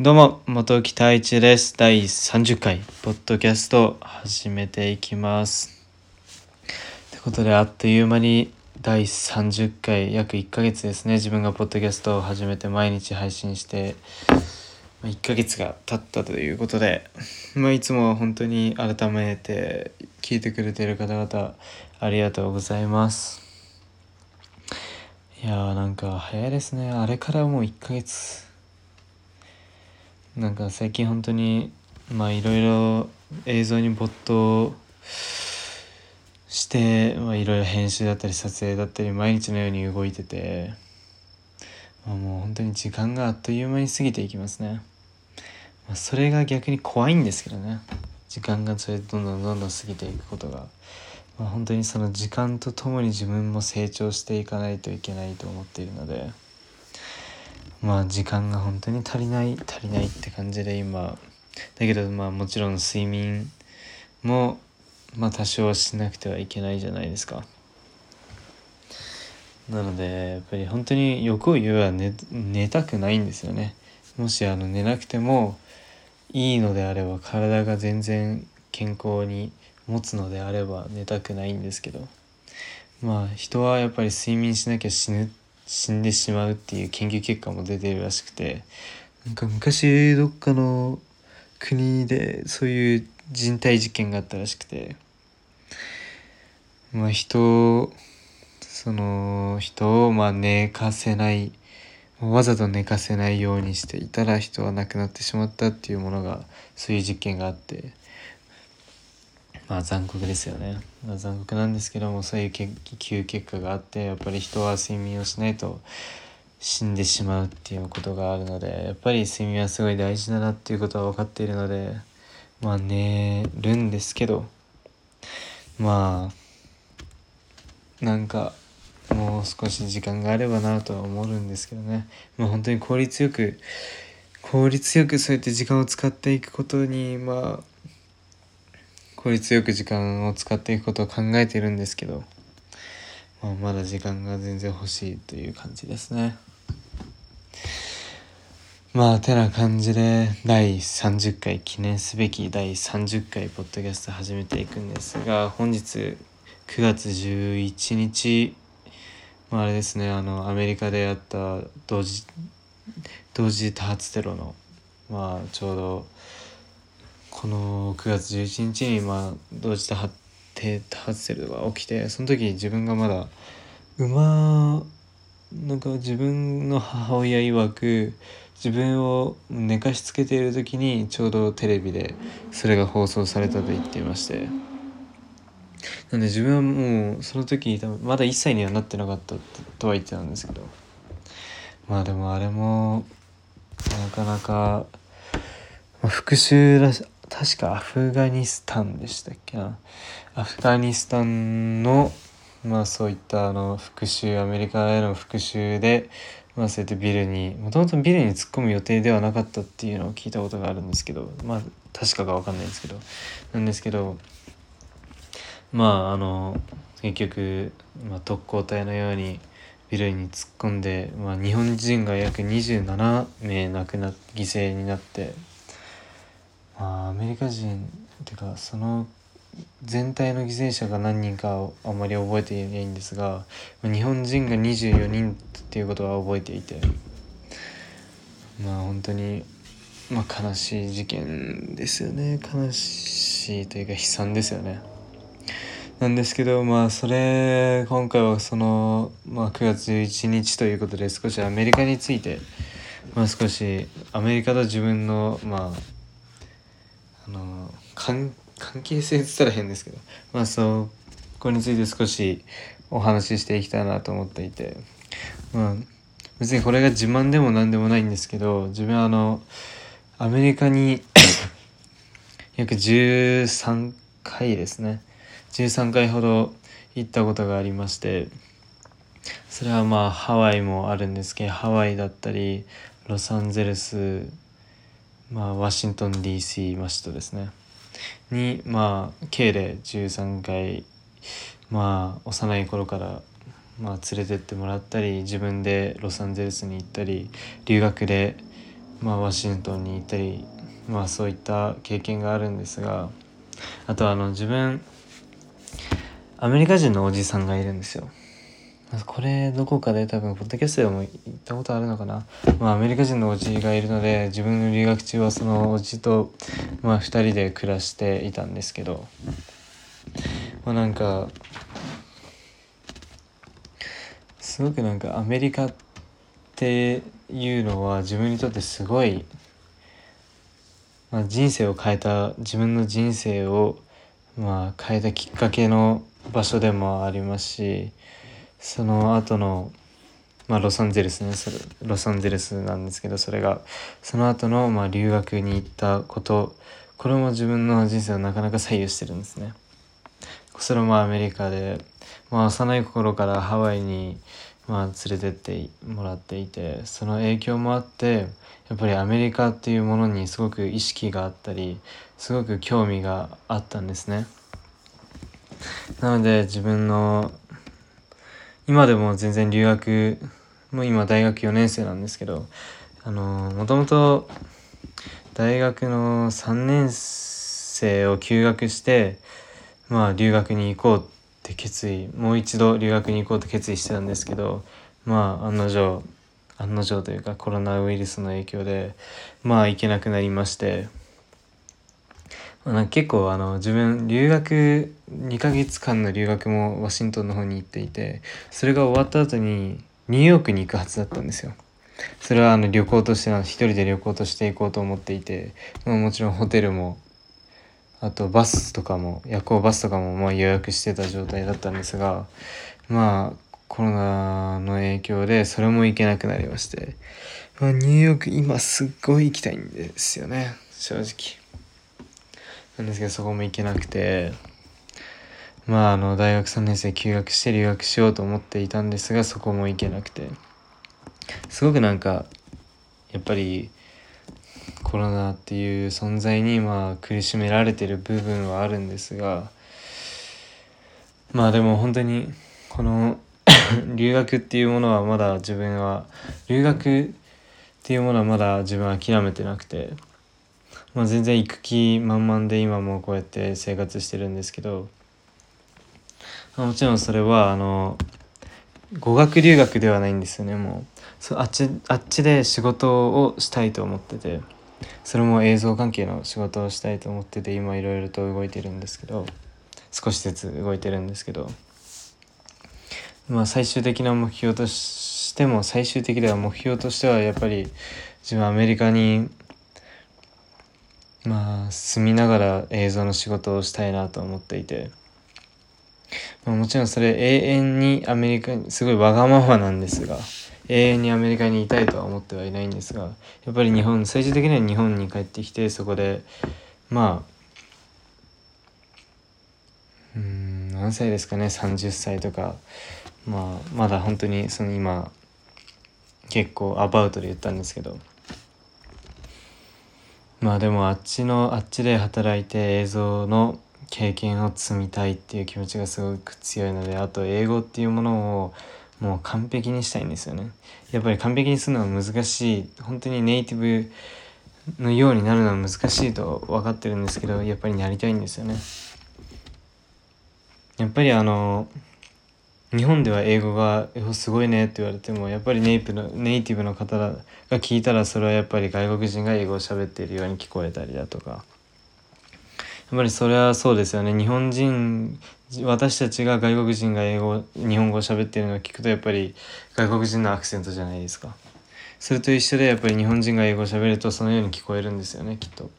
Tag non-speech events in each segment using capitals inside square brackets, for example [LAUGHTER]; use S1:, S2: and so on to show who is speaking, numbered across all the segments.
S1: どうも、元木太一です。第30回、ポッドキャスト始めていきます。ってことで、あっという間に第30回、約1ヶ月ですね。自分がポッドキャストを始めて毎日配信して、1ヶ月が経ったということで、まあ、いつも本当に改めて聞いてくれている方々、ありがとうございます。いやーなんか早いですね。あれからもう1ヶ月。なんか最近本当にまあいろいろ映像に没頭してまあいろいろ編集だったり撮影だったり毎日のように動いてて、まあ、もう本当に時間があっという間に過ぎていきますね、まあ、それが逆に怖いんですけどね。時間がそれどんどんどんどん過ぎていくことが、まあ、本当にその時間とともに自分も成長していかないといけないと思っているので。まあ時間が本当に足りない足りないって感じで今。だけどまあもちろん睡眠もまあ多少はしなくてはいけないじゃないですか。なのでやっぱり本当に欲を言えば寝寝たくないんですよね。もしあの寝なくてもいいのであれば体が全然健康に持つのであれば寝たくないんですけど。まあ人はやっぱり睡眠しなきゃ死ぬ死んでしまうっていう研究結果も出てるらしくてなんか昔どっかの国でそういう人体実験があったらしくてまあ人その人をまあ寝かせないわざと寝かせないようにしていたら人は亡くなってしまったっていうものがそういう実験があってまあ残酷ですよね、まあ、残酷なんですけどもそういう研究結果があってやっぱり人は睡眠をしないと死んでしまうっていうことがあるのでやっぱり睡眠はすごい大事だなっていうことは分かっているのでまあ寝るんですけどまあなんかもう少し時間があればなとは思うんですけどね。まあ本当に効率よく効率よくそうやって時間を使っていくことにまあ効率よく時間を使っていくことを考えてるんですけど、まあ、まだ時間が全然欲しいという感じですね。まあてな感じで第30回記念すべき第30回ポッドキャスト始めていくんですが本日9月11日まああれですねあのアメリカであった同時同時多発テロのまあちょうどこの9月11日にまあ同時多発多発テロが起きてその時自分がまだ馬なんか自分の母親曰く自分を寝かしつけている時にちょうどテレビでそれが放送されたと言っていましてなんで自分はもうその時多分まだ1歳にはなってなかったとは言ってたんですけどまあでもあれもなかなか、まあ、復讐らし確かアフガニスタンでしたっけな。アフガニスタンのまあそういったあの復讐アメリカへの復讐でまあそうやってビルにもともとビルに突っ込む予定ではなかったっていうのを聞いたことがあるんですけどまあ確かか分かんないんですけど。なんですけどまああの結局、まあ、特攻隊のようにビルに突っ込んで、まあ、日本人が約27名亡くなっ犠牲になってまあアメリカ人っていうかその全体の犠牲者が何人かをあまり覚えていないんですが日本人が24人っていうことは覚えていてまあ本当に、まあ、悲しい事件ですよね悲しいというか悲惨ですよね。なんですけどまあそれ今回はその、まあ、9月11日ということで少しアメリカについて、まあ、少しアメリカと自分のまあ関係性って言ったら変ですけど。まあそうこについて少しお話ししていきたいなと思っていて。まあ別にこれが自慢でも何でもないんですけど自分はあのアメリカに [COUGHS] 約13回ですね。13回ほど行ったことがありまして。それはまあハワイもあるんですけどハワイだったりロサンゼルスまあワシントン DC マシトですね。にまあ計で13回まあ幼い頃からまあ連れてってもらったり自分でロサンゼルスに行ったり留学でまあ、ワシントンに行ったり、まあ、そういった経験があるんですがあとあの自分アメリカ人のおじさんがいるんですよ。これどこかで多分ポッドキャストでも言ったことあるのかな、まあ、アメリカ人のおじがいるので自分の留学中はそのおじと、まあ、2人で暮らしていたんですけど、まあ、なんかすごくなんかアメリカっていうのは自分にとってすごい、まあ、人生を変えた自分の人生をまあ変えたきっかけの場所でもありますしその後のまあロサンゼルスねそれロサンゼルスなんですけどそれがその後のまあ留学に行ったことこれも自分の人生をなかなか左右してるんですね。それもアメリカで、まあ、幼い頃からハワイにまあ、連れてってもらっていてその影響もあってやっぱりアメリカっていうものにすごく意識があったりすごく興味があったんですね。なので自分の今でも全然留学もう今大学4年生なんですけどあのもともと大学の3年生を休学してまあ留学に行こうって決意もう一度留学に行こうと決意してたんですけどまあ案の定案の定というかコロナウイルスの影響でまあ行けなくなりまして、まあ、結構あの自分留学2ヶ月間の留学もワシントンの方に行っていてそれが終わった後にニューヨークに行くはずだったんですよ。それはあの旅行として一人で旅行として行こうと思っていて、まあ、もちろんホテルもあとバスとかも夜行バスとかもまあ予約してた状態だったんですがまあコロナの影響でそれも行けなくなりまして、まあ、ニューヨーク今すっごい行きたいんですよね正直なんですけどそこも行けなくてまああの大学3年生休学して留学しようと思っていたんですがそこも行けなくて。すごくなんかやっぱりコロナっていう存在にまあ苦しめられてる部分はあるんですがまあでも本当にこの [LAUGHS] 留学っていうものはまだ自分は留学っていうものはまだ自分は諦めてなくて、まあ、全然行く気満々で今もこうやって生活してるんですけど、もちろんそれはあの語学留学ではないんですよねもうあっちあっちで仕事をしたいと思ってて。それも映像関係の仕事をしたいと思ってて今いろいろと動いてるんですけど少しずつ動いてるんですけどまあ最終的な目標としても最終的では目標としてはやっぱり自分アメリカにまあ住みながら映像の仕事をしたいなと思っていて。まあ、もちろんそれ永遠にアメリカにすごいわがままなんですが永遠にアメリカにいたいとは思ってはいないんですがやっぱり日本最終的には日本に帰ってきてそこでまあうん何歳ですかね30歳とかまあまだ本当にその今結構アバウトで言ったんですけどまあでもあっちのあっちで働いて映像の経験を積みたいっていう気持ちがすごく強いのであと英語っていうものをもう完璧にしたいんですよね。やっぱり完璧にするのは難しい本当にネイティブのようになるのは難しいと分かってるんですけどやっぱりなりたいんですよね。やっぱりあの日本では英語がすごいねって言われてもやっぱりネイプのネイティブの方が聞いたらそれはやっぱり外国人が英語を喋っているように聞こえたりだとか。やっぱりそれはそうですよね。日本人私たちが外国人が英語日本語を喋ってるのを聞くとやっぱり外国人のアクセントじゃないですか。それと一緒でやっぱり日本人が英語を喋るとそのように聞こえるんですよねきっと。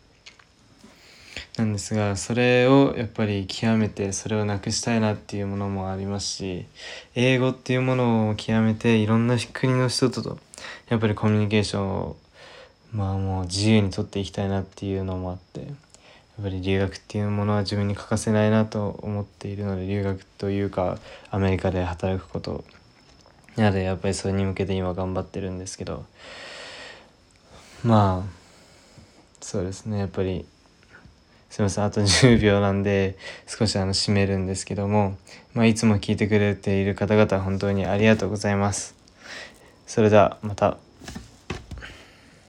S1: なんですがそれをやっぱり極めてそれをなくしたいなっていうものもありますし英語っていうものを極めていろんな国の人とやっぱりコミュニケーションをまあもう自由にとっていきたいなっていうのもあってや。っぱり留学っていうものは自分に欠かせないなと思っているので留学というかアメリカで働くことなのでやっぱりそれに向けて今頑張ってるんですけどまあそうですねやっぱりすいませんあと10秒なんで少しあの締めるんですけども、まあ、いつも聞いてくれている方々本当にありがとうございます。それではまた。